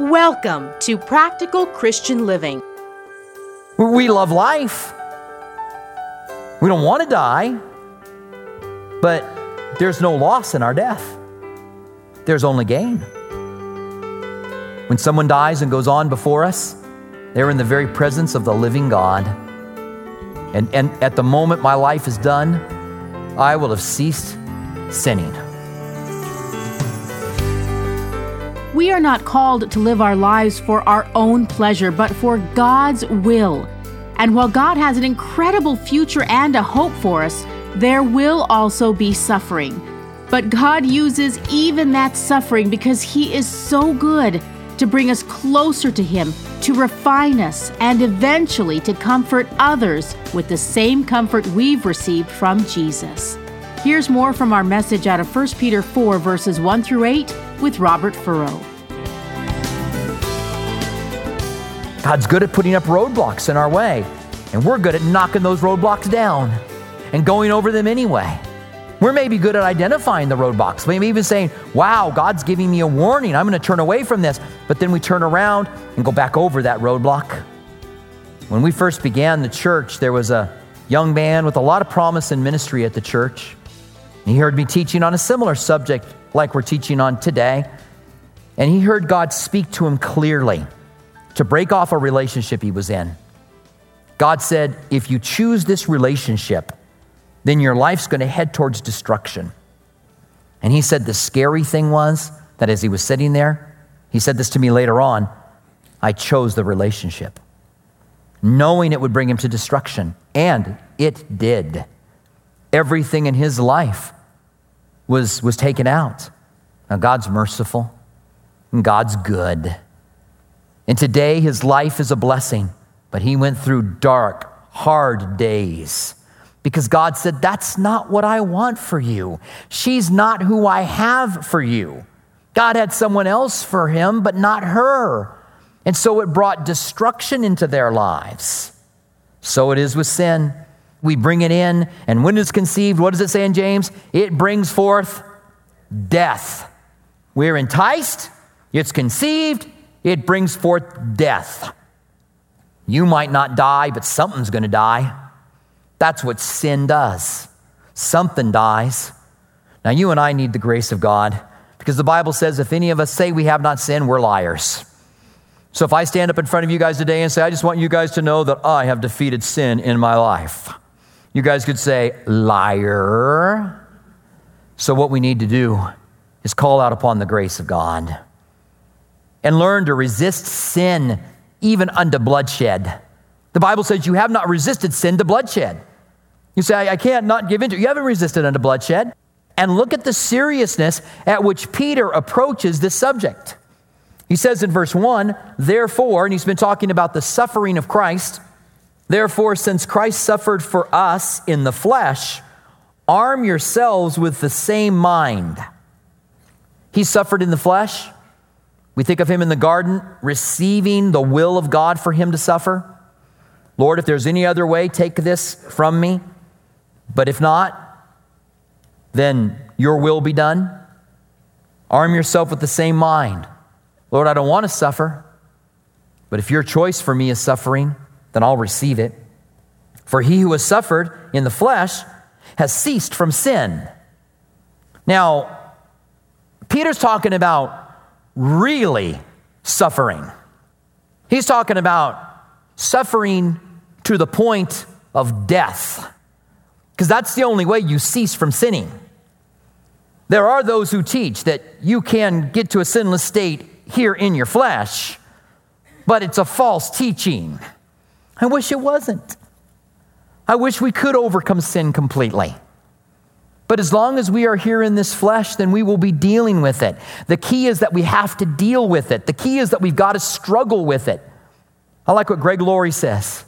Welcome to Practical Christian Living. We love life. We don't want to die, but there's no loss in our death. There's only gain. When someone dies and goes on before us, they're in the very presence of the living God. And, and at the moment my life is done, I will have ceased sinning. We are not called to live our lives for our own pleasure, but for God's will. And while God has an incredible future and a hope for us, there will also be suffering. But God uses even that suffering because He is so good to bring us closer to Him, to refine us, and eventually to comfort others with the same comfort we've received from Jesus. Here's more from our message out of 1 Peter 4, verses 1 through 8, with Robert Furrow. God's good at putting up roadblocks in our way, and we're good at knocking those roadblocks down and going over them anyway. We're maybe good at identifying the roadblocks, maybe even saying, Wow, God's giving me a warning. I'm going to turn away from this. But then we turn around and go back over that roadblock. When we first began the church, there was a young man with a lot of promise in ministry at the church. He heard me teaching on a similar subject like we're teaching on today. And he heard God speak to him clearly to break off a relationship he was in. God said, If you choose this relationship, then your life's going to head towards destruction. And he said the scary thing was that as he was sitting there, he said this to me later on I chose the relationship, knowing it would bring him to destruction. And it did. Everything in his life was, was taken out. Now, God's merciful and God's good. And today, his life is a blessing, but he went through dark, hard days because God said, That's not what I want for you. She's not who I have for you. God had someone else for him, but not her. And so it brought destruction into their lives. So it is with sin. We bring it in, and when it's conceived, what does it say in James? It brings forth death. We're enticed, it's conceived, it brings forth death. You might not die, but something's going to die. That's what sin does. Something dies. Now, you and I need the grace of God because the Bible says if any of us say we have not sinned, we're liars. So if I stand up in front of you guys today and say, I just want you guys to know that I have defeated sin in my life, you guys could say, liar. So what we need to do is call out upon the grace of God and learn to resist sin even unto bloodshed. The Bible says you have not resisted sin to bloodshed. You say, I, can't not give in to it. You haven't resisted unto bloodshed. And look at the seriousness at which Peter approaches this subject. He says in verse 1, therefore, and he's been talking about the suffering of Christ, therefore, since Christ suffered for us in the flesh, arm yourselves with the same mind. He suffered in the flesh. We think of him in the garden receiving the will of God for him to suffer. Lord, if there's any other way, take this from me. But if not, then your will be done. Arm yourself with the same mind. Lord, I don't want to suffer, but if your choice for me is suffering, then I'll receive it. For he who has suffered in the flesh has ceased from sin. Now, Peter's talking about really suffering. He's talking about suffering to the point of death because that's the only way you cease from sinning. There are those who teach that you can get to a sinless state here in your flesh, but it's a false teaching. I wish it wasn't. I wish we could overcome sin completely. But as long as we are here in this flesh, then we will be dealing with it. The key is that we have to deal with it. The key is that we've got to struggle with it. I like what Greg Laurie says.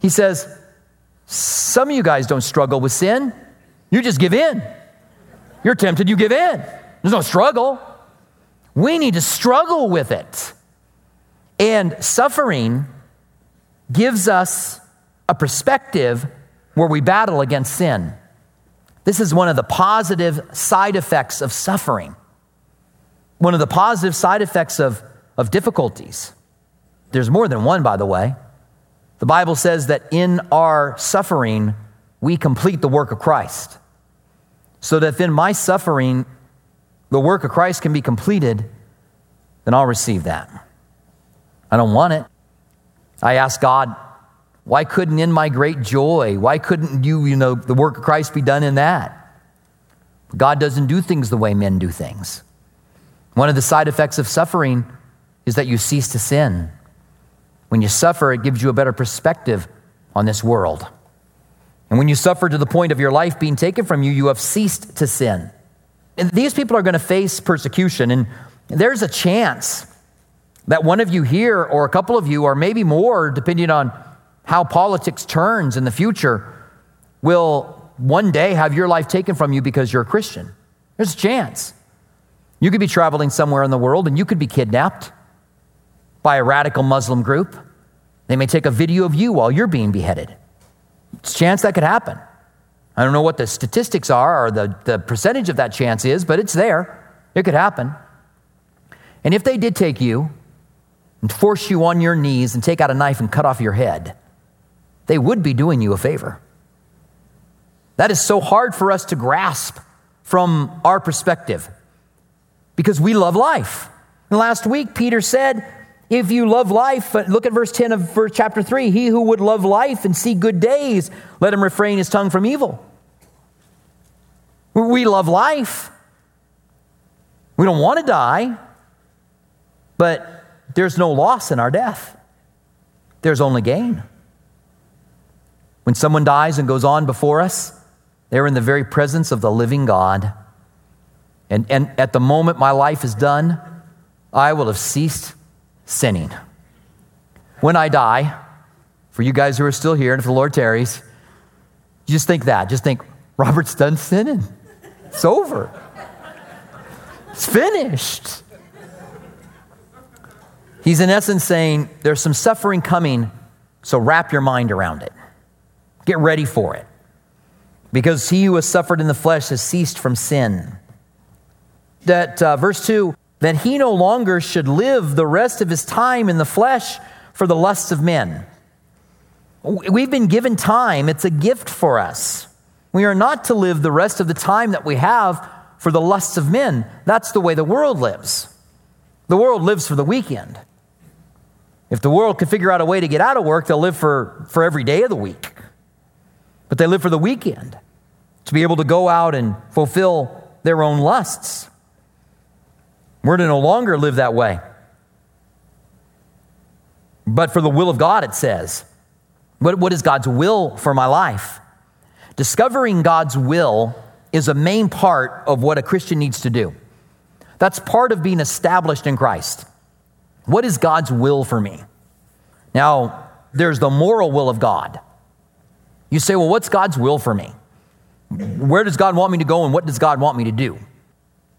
He says, some of you guys don't struggle with sin. You just give in. You're tempted, you give in. There's no struggle. We need to struggle with it. And suffering gives us a perspective where we battle against sin. This is one of the positive side effects of suffering. one of the positive side effects of, of difficulties. There's more than one, by the way. The Bible says that in our suffering, we complete the work of Christ. So that in my suffering, the work of Christ can be completed, then I'll receive that. I don't want it. I ask God, why couldn't in my great joy, why couldn't you, you know, the work of Christ be done in that? God doesn't do things the way men do things. One of the side effects of suffering is that you cease to sin. When you suffer, it gives you a better perspective on this world. And when you suffer to the point of your life being taken from you, you have ceased to sin. And these people are going to face persecution, and there's a chance that one of you here, or a couple of you, or maybe more, depending on how politics turns in the future, will one day have your life taken from you because you're a Christian. There's a chance. You could be traveling somewhere in the world and you could be kidnapped by a radical Muslim group. They may take a video of you while you're being beheaded. It's a chance that could happen. I don't know what the statistics are or the, the percentage of that chance is, but it's there. It could happen. And if they did take you and force you on your knees and take out a knife and cut off your head, they would be doing you a favor. That is so hard for us to grasp from our perspective because we love life. And last week, Peter said, if you love life, look at verse 10 of verse chapter 3 he who would love life and see good days, let him refrain his tongue from evil. We love life. We don't want to die, but there's no loss in our death, there's only gain. When someone dies and goes on before us, they're in the very presence of the living God. And, and at the moment my life is done, I will have ceased sinning. When I die, for you guys who are still here, and if the Lord tarries, just think that. Just think, Robert's done sinning. It's over. It's finished. He's in essence saying, There's some suffering coming, so wrap your mind around it. Get ready for it. Because he who has suffered in the flesh has ceased from sin. That uh, verse 2 that he no longer should live the rest of his time in the flesh for the lusts of men. We've been given time, it's a gift for us. We are not to live the rest of the time that we have for the lusts of men. That's the way the world lives. The world lives for the weekend. If the world could figure out a way to get out of work, they'll live for, for every day of the week but they live for the weekend to be able to go out and fulfill their own lusts. We're to no longer live that way. But for the will of God, it says. What, what is God's will for my life? Discovering God's will is a main part of what a Christian needs to do. That's part of being established in Christ. What is God's will for me? Now, there's the moral will of God. You say, well, what's God's will for me? Where does God want me to go and what does God want me to do?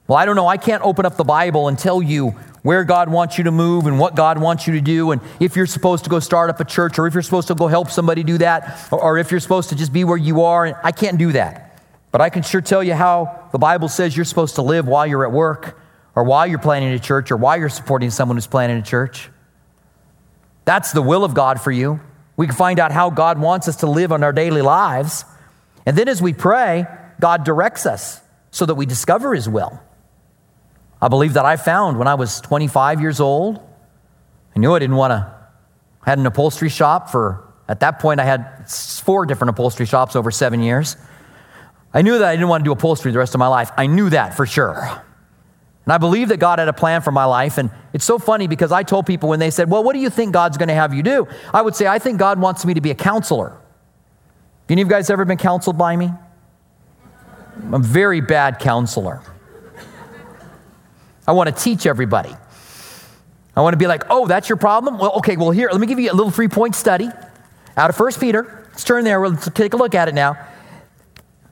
Well, I don't know. I can't open up the Bible and tell you where God wants you to move and what God wants you to do, and if you're supposed to go start up a church or if you're supposed to go help somebody do that, or, if you're supposed to just be where you are. I can't do that. But I can sure tell you how the Bible says you're supposed to live while you're at work, or why you're planning a church, or why you're supporting someone who's planning a church. That's the will of God for you. We can find out how God wants us to live on our daily lives. And then as we pray, God directs us so that we discover His will. I believe that I found when I was 25 years old. I knew I didn't want to, I had an upholstery shop for, at that point, I had four different upholstery shops over seven years. I knew that I didn't want to do upholstery the rest of my life. I knew that for sure. And I believe that God had a plan for my life. And it's so funny because I told people when they said, Well, what do you think God's going to have you do? I would say, I think God wants me to be a counselor. Any of you guys ever been counseled by me? I'm a very bad counselor. I want to teach everybody. I want to be like, oh, that's your problem? Well, okay, well, here, let me give you a little three point study out of First Peter. Let's turn there. Let's take a look at it now.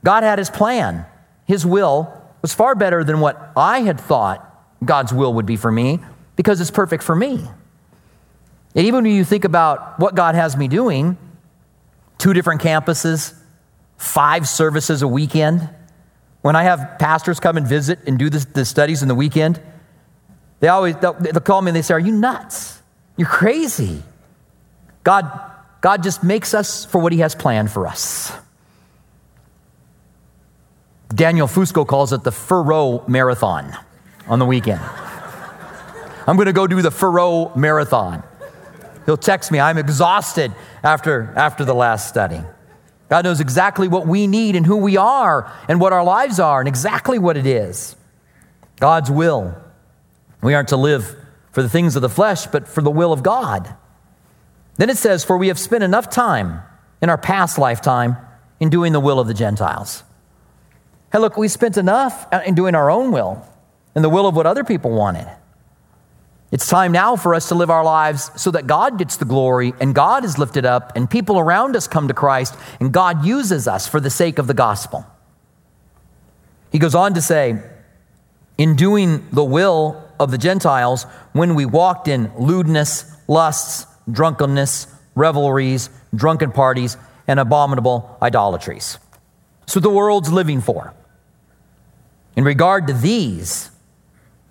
God had his plan, his will was far better than what I had thought God's will would be for me because it's perfect for me. And even when you think about what God has me doing, two different campuses, five services a weekend, when I have pastors come and visit and do the, the studies in the weekend, They always they'll, they'll call me and they say, Are you nuts? You're crazy. God, God just makes us for what He has planned for us. Daniel Fusco calls it the Furrow Marathon on the weekend. I'm going to go do the Furrow Marathon. He'll text me, I'm exhausted after, after the last study. God knows exactly what we need and who we are and what our lives are and exactly what it is. God's will. We aren't to live for the things of the flesh, but for the will of God. Then it says, For we have spent enough time in our past lifetime in doing the will of the Gentiles. Hey, look, we spent enough in doing our own will and the will of what other people wanted. It's time now for us to live our lives so that God gets the glory and God is lifted up and people around us come to Christ and God uses us for the sake of the gospel. He goes on to say, in doing the will of the Gentiles, when we walked in lewdness, lusts, drunkenness, revelries, drunken parties, and abominable idolatries. So the world's living for. In regard to these,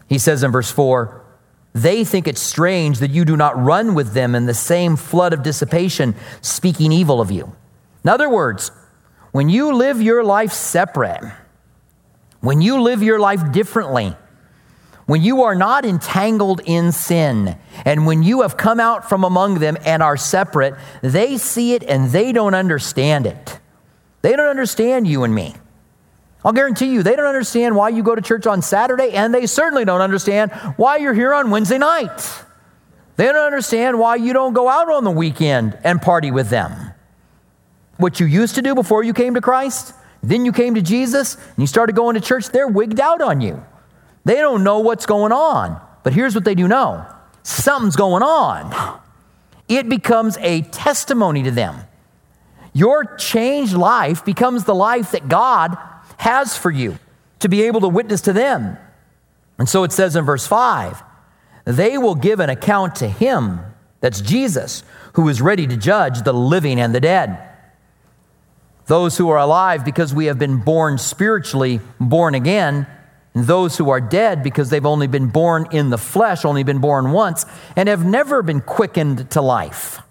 he says in verse 4 they think it strange that you do not run with them in the same flood of dissipation, speaking evil of you. In other words, when you live your life separate, when you live your life differently, when you are not entangled in sin, and when you have come out from among them and are separate, they see it and they don't understand it. They don't understand you and me. I'll guarantee you, they don't understand why you go to church on Saturday, and they certainly don't understand why you're here on Wednesday night. They don't understand why you don't go out on the weekend and party with them. What you used to do before you came to Christ, then you came to Jesus, and you started going to church, they're wigged out on you. They don't know what's going on. But here's what they do know something's going on. It becomes a testimony to them. Your changed life becomes the life that God has for you to be able to witness to them. And so it says in verse 5 they will give an account to him, that's Jesus, who is ready to judge the living and the dead. Those who are alive because we have been born spiritually, born again, and those who are dead because they've only been born in the flesh, only been born once, and have never been quickened to life.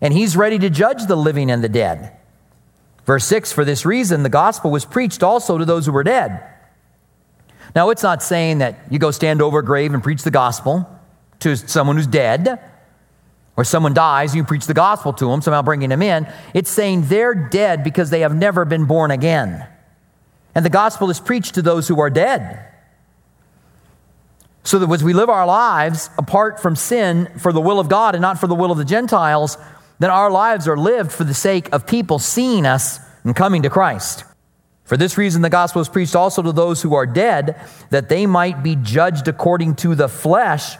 And he's ready to judge the living and the dead. Verse 6 For this reason, the gospel was preached also to those who were dead. Now, it's not saying that you go stand over a grave and preach the gospel to someone who's dead, or someone dies, you preach the gospel to them, somehow bringing them in. It's saying they're dead because they have never been born again. And the gospel is preached to those who are dead. So that as we live our lives apart from sin for the will of God and not for the will of the Gentiles, then our lives are lived for the sake of people seeing us and coming to Christ. For this reason, the gospel is preached also to those who are dead, that they might be judged according to the flesh,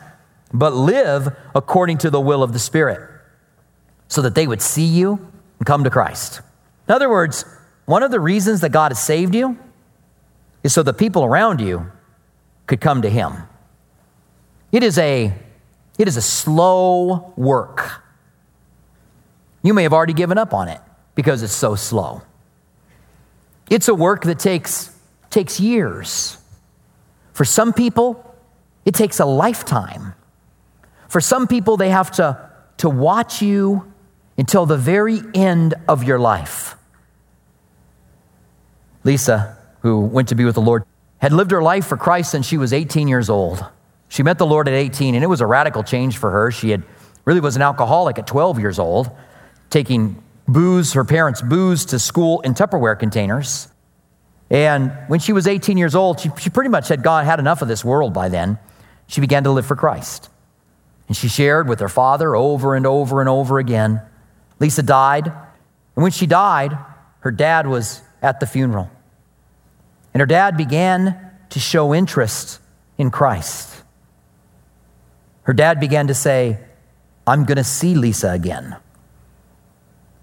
but live according to the will of the Spirit, so that they would see you and come to Christ. In other words, one of the reasons that God has saved you is so the people around you could come to Him. It is a, it is a slow work. You may have already given up on it because it's so slow. It's a work that takes, takes years. For some people, it takes a lifetime. For some people, they have to, to watch you until the very end of your life. Lisa, who went to be with the Lord, had lived her life for Christ since she was 18 years old. She met the Lord at 18, and it was a radical change for her. She had really was an alcoholic at 12 years old taking booze, her parents' booze, to school in Tupperware containers. And when she was 18 years old, she, she pretty much had gone, had enough of this world by then. She began to live for Christ. And she shared with her father over and over and over again. Lisa died. And when she died, her dad was at the funeral. And her dad began to show interest in Christ. Her dad began to say, I'm going to see Lisa again.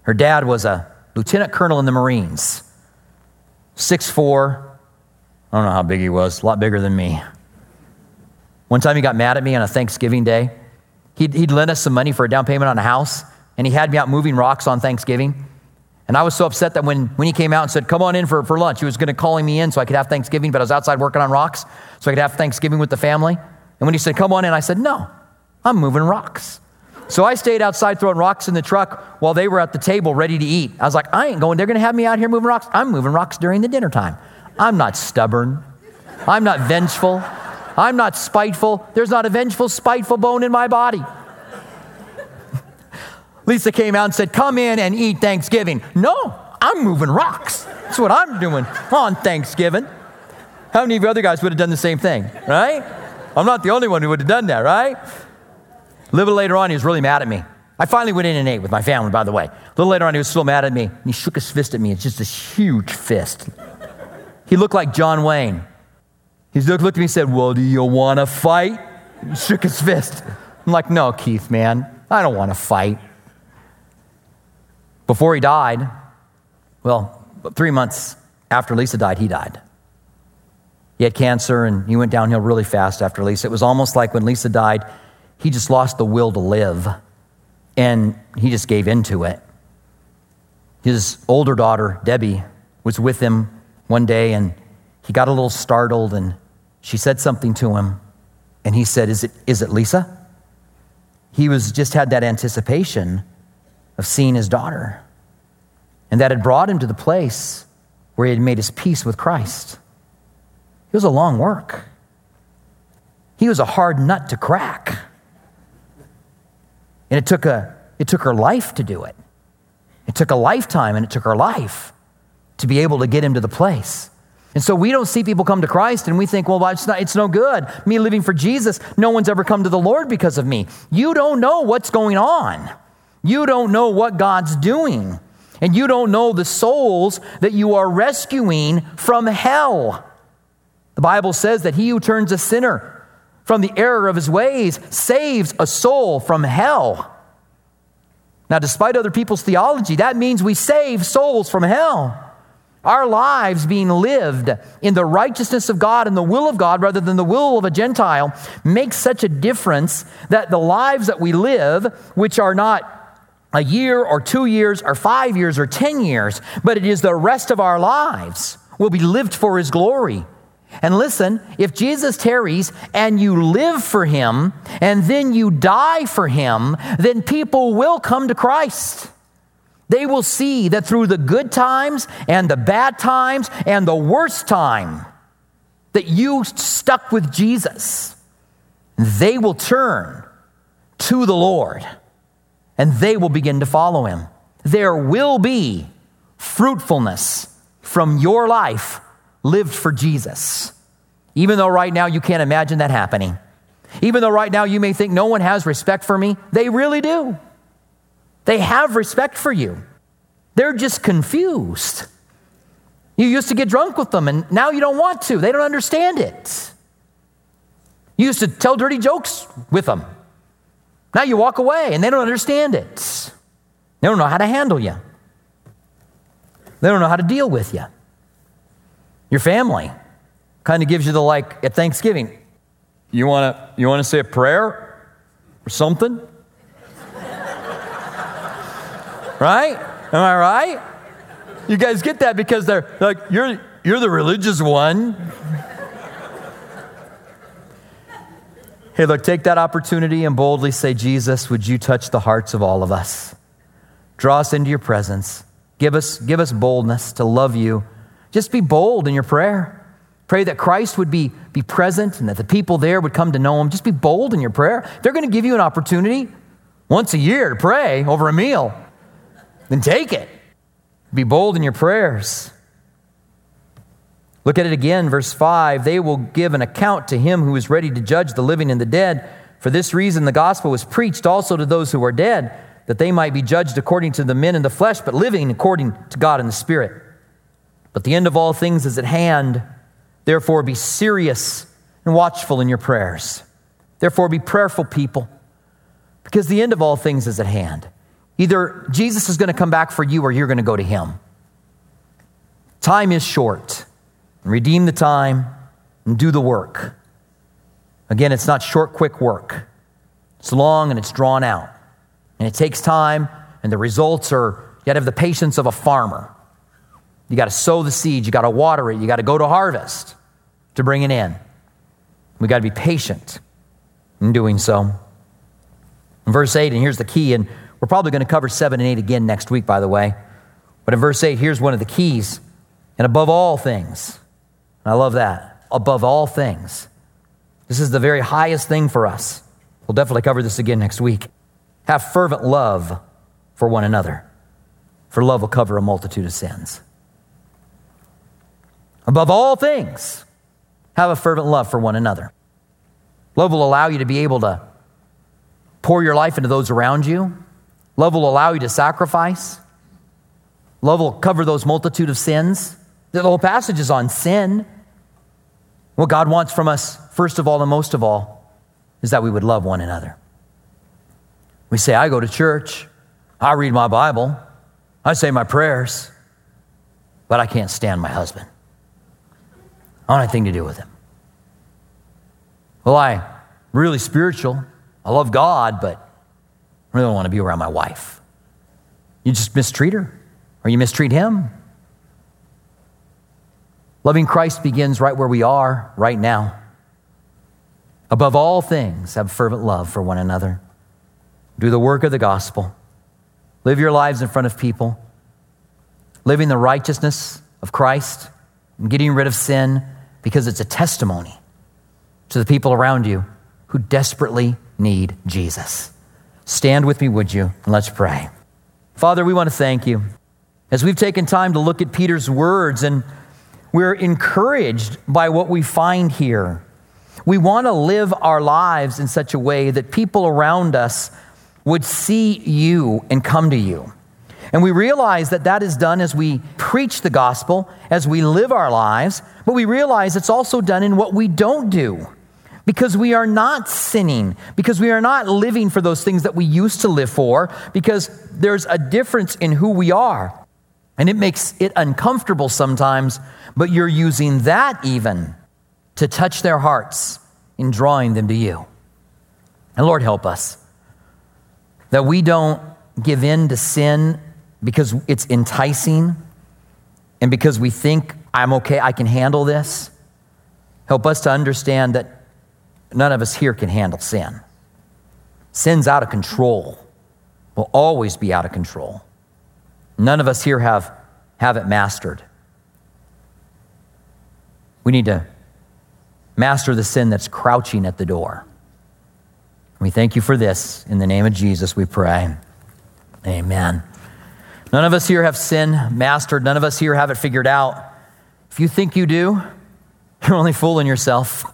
Her dad was a lieutenant colonel in the Marines, 6'4. I don't know how big he was, a lot bigger than me. One time he got mad at me on a Thanksgiving day. He'd, he'd lent us some money for a down payment on a house, and he had me out moving rocks on Thanksgiving. And I was so upset that when, when he came out and said, Come on in for, for lunch, he was going to call me in so I could have Thanksgiving, but I was outside working on rocks so I could have Thanksgiving with the family. And when he said, Come on in, I said, No, I'm moving rocks. So I stayed outside throwing rocks in the truck while they were at the table ready to eat. I was like, I ain't going. They're going to have me out here moving rocks. I'm moving rocks during the dinner time. I'm not stubborn. I'm not vengeful. I'm not spiteful. There's not a vengeful, spiteful bone in my body. Lisa came out and said, Come in and eat Thanksgiving. No, I'm moving rocks. That's what I'm doing on Thanksgiving. How many of you other guys would have done the same thing, right? I'm not the only one who would have done that, right? A little later on, he was really mad at me. I finally went in and ate with my family, by the way. A little later on, he was still mad at me. And he shook his fist at me. It's just this huge fist. He looked like John Wayne. He looked, looked at me and said, Well, do you want to fight? He shook his fist. I'm like, No, Keith, man, I don't want to fight. Before he died, well, three months after Lisa died, he died. He had cancer and he went downhill really fast after Lisa. It was almost like when Lisa died, he just lost the will to live and he just gave into it. His older daughter, Debbie, was with him one day and he got a little startled and she said something to him and he said, Is it, is it Lisa? He was just had that anticipation of seeing his daughter. And that had brought him to the place where he had made his peace with Christ. It was a long work. He was a hard nut to crack. And it took, a, it took her life to do it. It took a lifetime and it took her life to be able to get him to the place. And so we don't see people come to Christ and we think, well, it's, not, it's no good. Me living for Jesus, no one's ever come to the Lord because of me. You don't know what's going on. You don't know what God's doing. And you don't know the souls that you are rescuing from hell. The Bible says that he who turns a sinner from the error of his ways saves a soul from hell. Now, despite other people's theology, that means we save souls from hell. Our lives being lived in the righteousness of God and the will of God rather than the will of a Gentile makes such a difference that the lives that we live, which are not a year or two years or five years or 10 years, but it is the rest of our lives, will be lived for His glory. And listen, if Jesus tarries and you live for him and then you die for him, then people will come to Christ. They will see that through the good times and the bad times and the worst time, that you stuck with Jesus. They will turn to the Lord and they will begin to follow him. There will be fruitfulness from your life lived for Jesus. Even though right now you can't imagine that happening. Even though right now you may think no one has respect for me, they really do. They have respect for you. They're just confused. You used to get drunk with them, and now you don't want to. They don't understand it. You used to tell dirty jokes with them. Now you walk away, and they don't understand it. They don't know how to handle you, they don't know how to deal with you. Your family kind of gives you the like at Thanksgiving. You want to you want to say a prayer or something? right? Am I right? You guys get that because they're like you're you're the religious one. hey, look, take that opportunity and boldly say, Jesus, would you touch the hearts of all of us? Draw us into your presence. Give us, give us boldness to love you just be bold in your prayer. Pray that Christ would be, be present and that the people there would come to know him. Just be bold in your prayer. They're going to give you an opportunity once a year to pray over a meal. Then take it. Be bold in your prayers. Look at it again, verse 5. They will give an account to him who is ready to judge the living and the dead. For this reason, the gospel was preached also to those who are dead, that they might be judged according to the men in the flesh, but living according to God in the spirit. But the end of all things is at hand. Therefore, be serious and watchful in your prayers. Therefore, be prayerful people, because the end of all things is at hand. Either Jesus is going to come back for you or you're going to go to him. Time is short. Redeem the time and do the work. Again, it's not short, quick work. It's long and it's drawn out. And it takes time, and the results are you got to have the patience of a farmer. You got to sow the seed, you got to water it, you got to go to harvest to bring it in. We got to be patient. in doing so. In verse 8, and here's the key, and we're probably going to cover 7 and 8 again next week, by the way. But in verse 8, here's one of the keys. And above all things, and I love that, above all things, this is the very highest thing for us. We'll definitely cover this again next week. Have fervent love for one another, for love will cover a multitude of sins. Above all things, have a fervent love for one another. Love will allow you to be able to pour your life into those around you. Love will allow you to sacrifice. Love will cover those multitude of sins. The whole passage is on sin. What God wants from us, first of all and most of all, is that we would love one another. We say, I go to church, I read my Bible, I say my prayers, but I can't stand my husband. I don't have anything to do with him. Well, I'm really spiritual. I love God, but I really don't want to be around my wife. You just mistreat her, or you mistreat him. Loving Christ begins right where we are right now. Above all things, have fervent love for one another. Do the work of the gospel. Live your lives in front of people. Living the righteousness of Christ and getting rid of sin because it's a testimony to the people around you who desperately need Jesus. Stand with me, would you? And let's pray. Father, we want to thank you. As we've taken time to look at Peter's words and we're encouraged by what we find here. We want to live our lives in such a way that people around us would see you and come to you. And we realize that that is done as we preach the gospel, as we live our lives, but we realize it's also done in what we don't do. Because we are not sinning, because we are not living for those things that we used to live for, because there's a difference in who we are. And it makes it uncomfortable sometimes, but you're using that even to touch their hearts in drawing them to you. And Lord, help us that we don't give in to sin because it's enticing and because we think I'm okay, I can handle this. Help us to understand that none of us here can handle sin. Sin's out of control, will always be out of control. None of us here have, have it mastered. We need to master the sin that's crouching at the door. We thank you for this. In the name of Jesus, we pray. Amen. None of us here have sin mastered. None of us here have it figured out. If you think you do, you're only fooling yourself.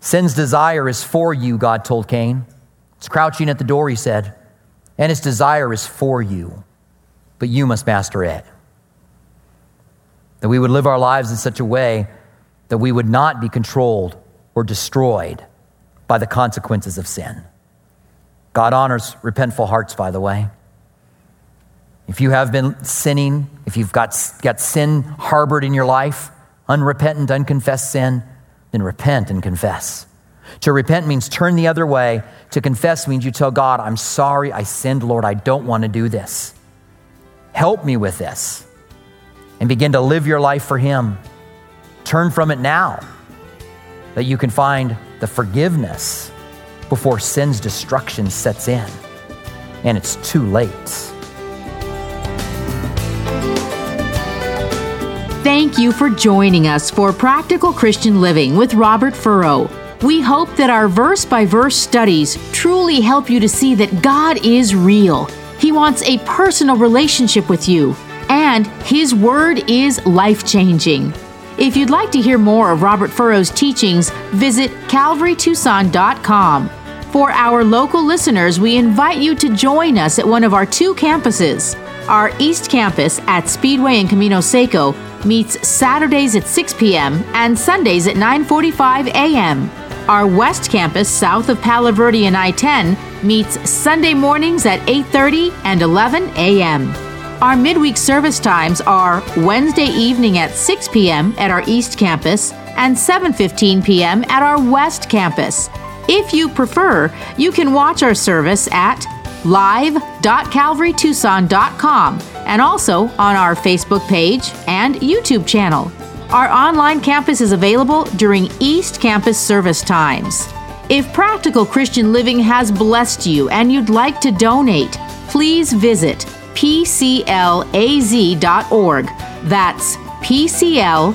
Sin's desire is for you, God told Cain. It's crouching at the door, he said, and its desire is for you, but you must master it. That we would live our lives in such a way that we would not be controlled or destroyed by the consequences of sin. God honors repentful hearts, by the way. If you have been sinning, if you've got, got sin harbored in your life, unrepentant, unconfessed sin, then repent and confess. To repent means turn the other way. To confess means you tell God, I'm sorry, I sinned, Lord, I don't want to do this. Help me with this. And begin to live your life for Him. Turn from it now that you can find the forgiveness before sin's destruction sets in and it's too late. Thank you for joining us for Practical Christian Living with Robert Furrow. We hope that our verse by verse studies truly help you to see that God is real. He wants a personal relationship with you, and His Word is life changing. If you'd like to hear more of Robert Furrow's teachings, visit calvarytucson.com. For our local listeners, we invite you to join us at one of our two campuses. Our East Campus at Speedway and Camino Seco meets Saturdays at 6 p.m. and Sundays at 9:45 a.m. Our West Campus south of Palo Verde and I-10 meets Sunday mornings at 8:30 and 11 a.m. Our midweek service times are Wednesday evening at 6 p.m. at our East Campus and 7:15 p.m. at our West Campus. If you prefer, you can watch our service at live.calvarytucson.com and also on our Facebook page and YouTube channel. Our online campus is available during East Campus service times. If Practical Christian Living has blessed you and you'd like to donate, please visit pclaz.org. That's pclaz.org,